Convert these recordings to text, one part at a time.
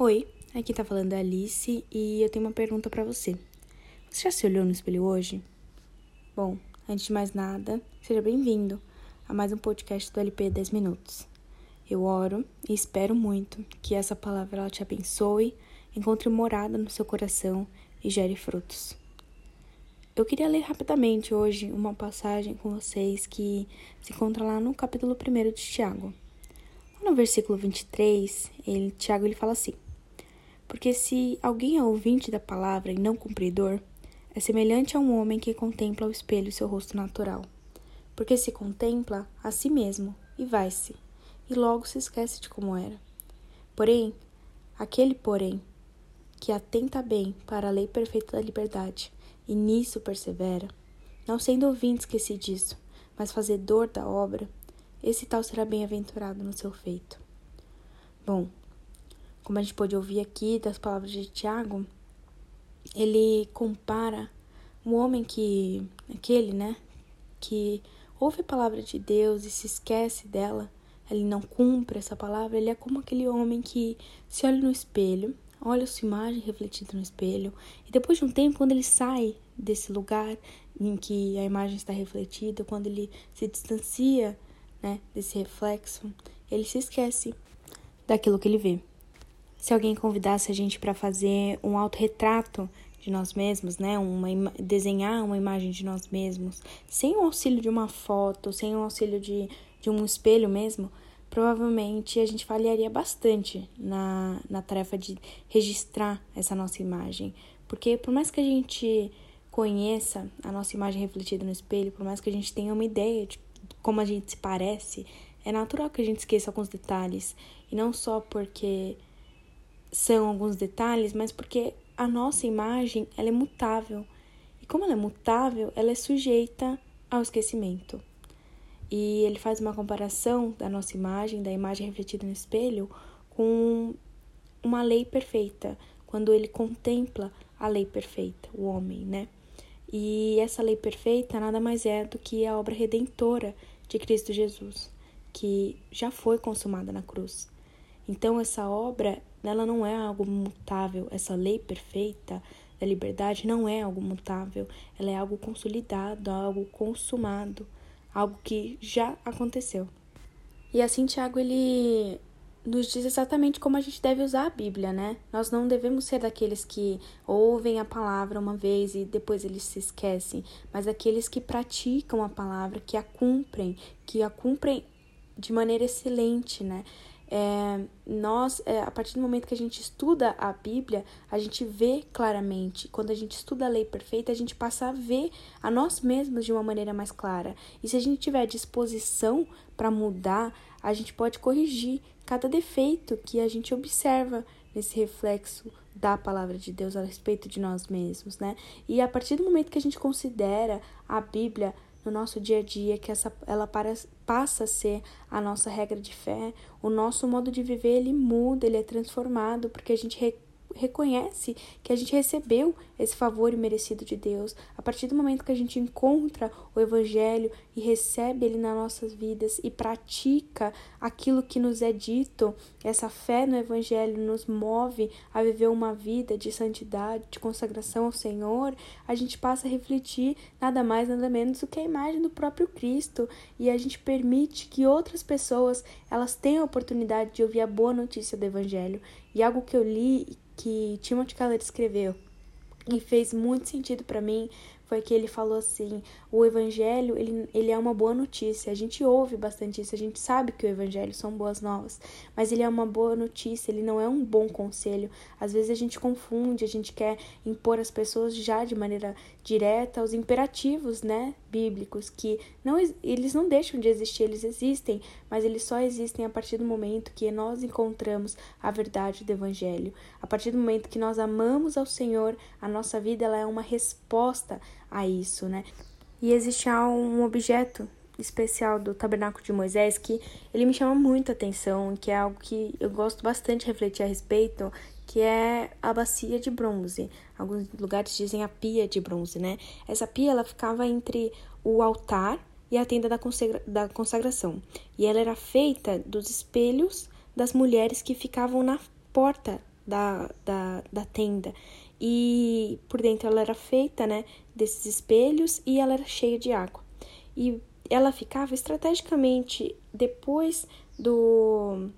Oi, aqui tá falando a Alice e eu tenho uma pergunta para você. Você já se olhou no espelho hoje? Bom, antes de mais nada, seja bem-vindo a mais um podcast do LP 10 Minutos. Eu oro e espero muito que essa palavra ela te abençoe, encontre morada no seu coração e gere frutos. Eu queria ler rapidamente hoje uma passagem com vocês que se encontra lá no capítulo 1 de Tiago. No versículo 23, ele, Tiago ele fala assim: porque se alguém é ouvinte da palavra e não cumpridor, é semelhante a um homem que contempla ao espelho seu rosto natural. Porque se contempla a si mesmo e vai-se, e logo se esquece de como era. Porém, aquele, porém, que atenta bem para a lei perfeita da liberdade, e nisso persevera, não sendo ouvinte esqueci disso, mas fazedor da obra, esse tal será bem-aventurado no seu feito. Bom, como a gente pode ouvir aqui das palavras de Tiago, ele compara o homem que, aquele, né, que ouve a palavra de Deus e se esquece dela, ele não cumpre essa palavra, ele é como aquele homem que se olha no espelho, olha sua imagem refletida no espelho, e depois de um tempo, quando ele sai desse lugar em que a imagem está refletida, quando ele se distancia, né, desse reflexo, ele se esquece daquilo que ele vê. Se alguém convidasse a gente para fazer um autorretrato de nós mesmos, né, uma desenhar uma imagem de nós mesmos, sem o auxílio de uma foto, sem o auxílio de, de um espelho mesmo, provavelmente a gente falharia bastante na, na tarefa de registrar essa nossa imagem. Porque por mais que a gente conheça a nossa imagem refletida no espelho, por mais que a gente tenha uma ideia de como a gente se parece, é natural que a gente esqueça alguns detalhes. E não só porque são alguns detalhes, mas porque a nossa imagem ela é mutável. E como ela é mutável, ela é sujeita ao esquecimento. E ele faz uma comparação da nossa imagem, da imagem refletida no espelho, com uma lei perfeita, quando ele contempla a lei perfeita, o homem, né? E essa lei perfeita nada mais é do que a obra redentora de Cristo Jesus, que já foi consumada na cruz. Então essa obra, ela não é algo mutável, essa lei perfeita da liberdade não é algo mutável, ela é algo consolidado, algo consumado, algo que já aconteceu. E assim Tiago ele nos diz exatamente como a gente deve usar a Bíblia, né? Nós não devemos ser daqueles que ouvem a palavra uma vez e depois eles se esquecem, mas daqueles que praticam a palavra, que a cumprem, que a cumprem de maneira excelente, né? É, nós, é, a partir do momento que a gente estuda a Bíblia, a gente vê claramente. Quando a gente estuda a lei perfeita, a gente passa a ver a nós mesmos de uma maneira mais clara. E se a gente tiver disposição para mudar, a gente pode corrigir cada defeito que a gente observa nesse reflexo da palavra de Deus a respeito de nós mesmos, né? E a partir do momento que a gente considera a Bíblia no nosso dia a dia, que essa, ela para, passa a ser a nossa regra de fé, o nosso modo de viver ele muda, ele é transformado, porque a gente reconhece que a gente recebeu esse favor imerecido de Deus. A partir do momento que a gente encontra o Evangelho e recebe ele nas nossas vidas e pratica aquilo que nos é dito, essa fé no Evangelho nos move a viver uma vida de santidade, de consagração ao Senhor, a gente passa a refletir nada mais, nada menos do que a imagem do próprio Cristo e a gente permite que outras pessoas elas tenham a oportunidade de ouvir a boa notícia do Evangelho. E algo que eu li que Timothy Keller escreveu e fez muito sentido para mim foi que ele falou assim: o evangelho, ele, ele é uma boa notícia. A gente ouve bastante isso, a gente sabe que o evangelho são boas novas, mas ele é uma boa notícia, ele não é um bom conselho. Às vezes a gente confunde, a gente quer impor às pessoas já de maneira direta os imperativos, né, bíblicos, que não eles não deixam de existir, eles existem, mas eles só existem a partir do momento que nós encontramos a verdade do evangelho. A partir do momento que nós amamos ao Senhor, a nossa vida ela é uma resposta a isso, né? E existe um objeto especial do Tabernáculo de Moisés que ele me chama muita atenção, que é algo que eu gosto bastante de refletir a respeito, que é a bacia de bronze. Alguns lugares dizem a pia de bronze, né? Essa pia ela ficava entre o altar e a tenda da, consagra da consagração. E ela era feita dos espelhos das mulheres que ficavam na porta da, da, da tenda. E por dentro ela era feita, né, desses espelhos e ela era cheia de água. E ela ficava estrategicamente depois do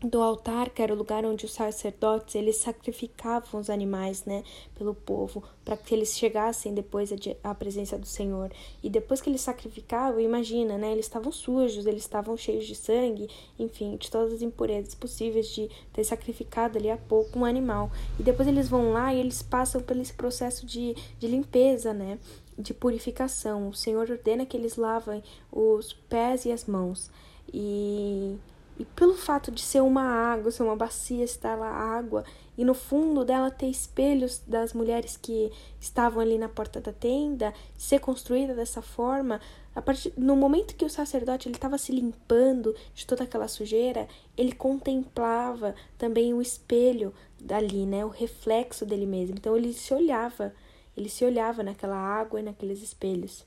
do altar, que era o lugar onde os sacerdotes eles sacrificavam os animais, né, pelo povo, para que eles chegassem depois à presença do Senhor. E depois que eles sacrificavam, imagina, né, eles estavam sujos, eles estavam cheios de sangue, enfim, de todas as impurezas possíveis de ter sacrificado ali há pouco um animal. E depois eles vão lá e eles passam pelo esse processo de, de limpeza, né, de purificação. O Senhor ordena que eles lavem os pés e as mãos. E e pelo fato de ser uma água, ser uma bacia, estar lá água, e no fundo dela ter espelhos das mulheres que estavam ali na porta da tenda, ser construída dessa forma, a partir, no momento que o sacerdote estava se limpando de toda aquela sujeira, ele contemplava também o espelho dali, né, o reflexo dele mesmo. Então ele se olhava, ele se olhava naquela água e naqueles espelhos.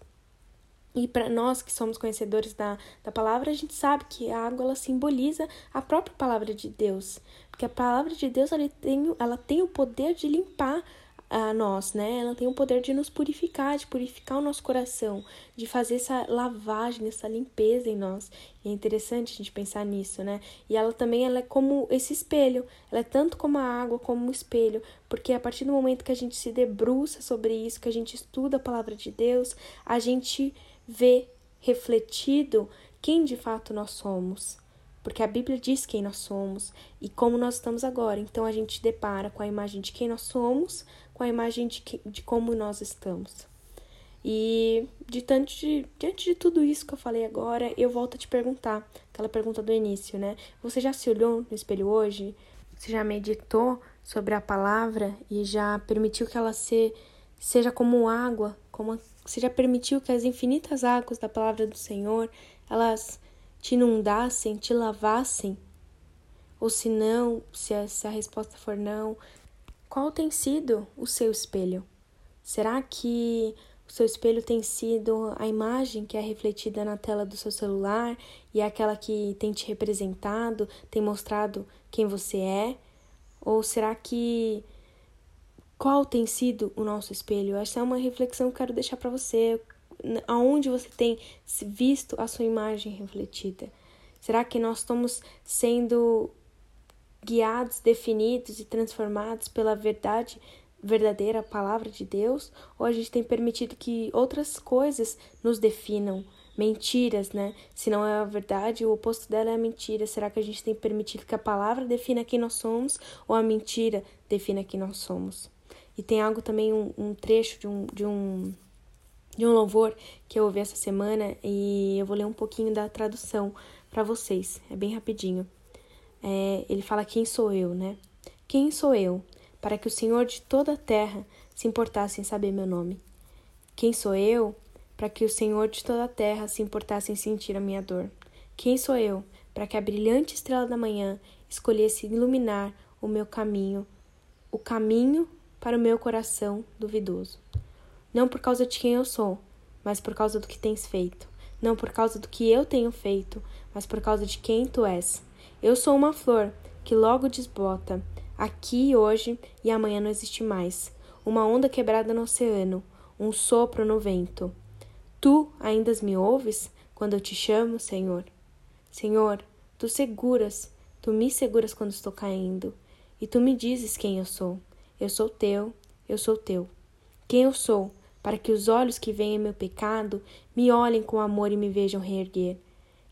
E para nós que somos conhecedores da, da palavra, a gente sabe que a água ela simboliza a própria palavra de Deus. Porque a palavra de Deus ela tem, ela tem o poder de limpar a nós, né? Ela tem o poder de nos purificar, de purificar o nosso coração, de fazer essa lavagem, essa limpeza em nós. E é interessante a gente pensar nisso, né? E ela também ela é como esse espelho, ela é tanto como a água como o espelho, porque a partir do momento que a gente se debruça sobre isso, que a gente estuda a palavra de Deus, a gente vê refletido quem de fato nós somos. Porque a Bíblia diz quem nós somos e como nós estamos agora. Então a gente depara com a imagem de quem nós somos, com a imagem de, que, de como nós estamos. E de tanto de, diante de tudo isso que eu falei agora, eu volto a te perguntar, aquela pergunta do início, né? Você já se olhou no espelho hoje? Você já meditou sobre a palavra e já permitiu que ela se, seja como água, como você já permitiu que as infinitas águas da palavra do Senhor, elas te inundassem, te lavassem? Ou se não, se a, resposta for não, qual tem sido o seu espelho? Será que o seu espelho tem sido a imagem que é refletida na tela do seu celular e é aquela que tem te representado, tem mostrado quem você é? Ou será que qual tem sido o nosso espelho? Essa é uma reflexão que eu quero deixar para você. Aonde você tem visto a sua imagem refletida? Será que nós estamos sendo guiados, definidos e transformados pela verdade verdadeira palavra de Deus? Ou a gente tem permitido que outras coisas nos definam? Mentiras, né? Se não é a verdade, o oposto dela é a mentira. Será que a gente tem permitido que a palavra defina quem nós somos ou a mentira defina quem nós somos? E tem algo também, um, um trecho de um, de um de um louvor que eu ouvi essa semana e eu vou ler um pouquinho da tradução para vocês. É bem rapidinho. É, ele fala: Quem sou eu, né? Quem sou eu para que o Senhor de toda a terra se importasse em saber meu nome? Quem sou eu para que o Senhor de toda a terra se importasse em sentir a minha dor? Quem sou eu para que a brilhante estrela da manhã escolhesse iluminar o meu caminho, o caminho para o meu coração duvidoso. Não por causa de quem eu sou, mas por causa do que tens feito. Não por causa do que eu tenho feito, mas por causa de quem tu és. Eu sou uma flor que logo desbota, aqui hoje e amanhã não existe mais. Uma onda quebrada no oceano, um sopro no vento. Tu ainda me ouves quando eu te chamo, Senhor? Senhor, tu seguras, tu me seguras quando estou caindo, e tu me dizes quem eu sou. Eu sou teu, eu sou teu. Quem eu sou, para que os olhos que veem meu pecado me olhem com amor e me vejam reerguer.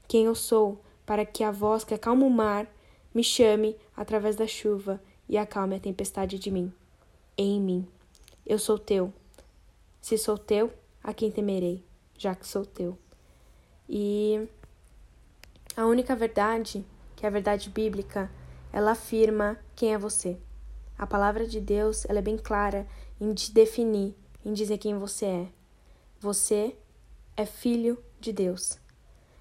Quem eu sou, para que a voz que acalma o mar me chame através da chuva e acalme a tempestade de mim. Em mim. Eu sou teu. Se sou teu, a quem temerei, já que sou teu. E a única verdade, que é a verdade bíblica, ela afirma quem é você. A palavra de Deus ela é bem clara em te definir, em dizer quem você é. Você é filho de Deus,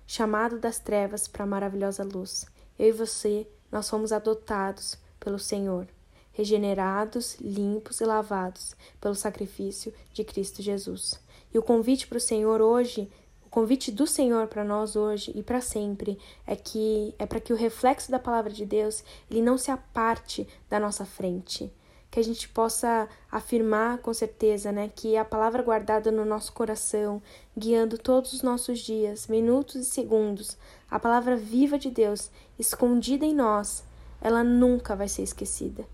chamado das trevas para a maravilhosa luz. Eu e você, nós fomos adotados pelo Senhor, regenerados, limpos e lavados pelo sacrifício de Cristo Jesus. E o convite para o Senhor hoje, O convite do Senhor para nós hoje e para sempre é que é para que o reflexo da palavra de Deus ele não se aparte da nossa frente que a gente possa afirmar com certeza, né, que a palavra guardada no nosso coração, guiando todos os nossos dias, minutos e segundos, a palavra viva de Deus, escondida em nós, ela nunca vai ser esquecida.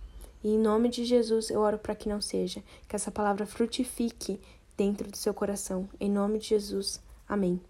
E em nome de Jesus eu oro para que não seja, que essa palavra frutifique dentro do seu coração. Em nome de Jesus. Amém.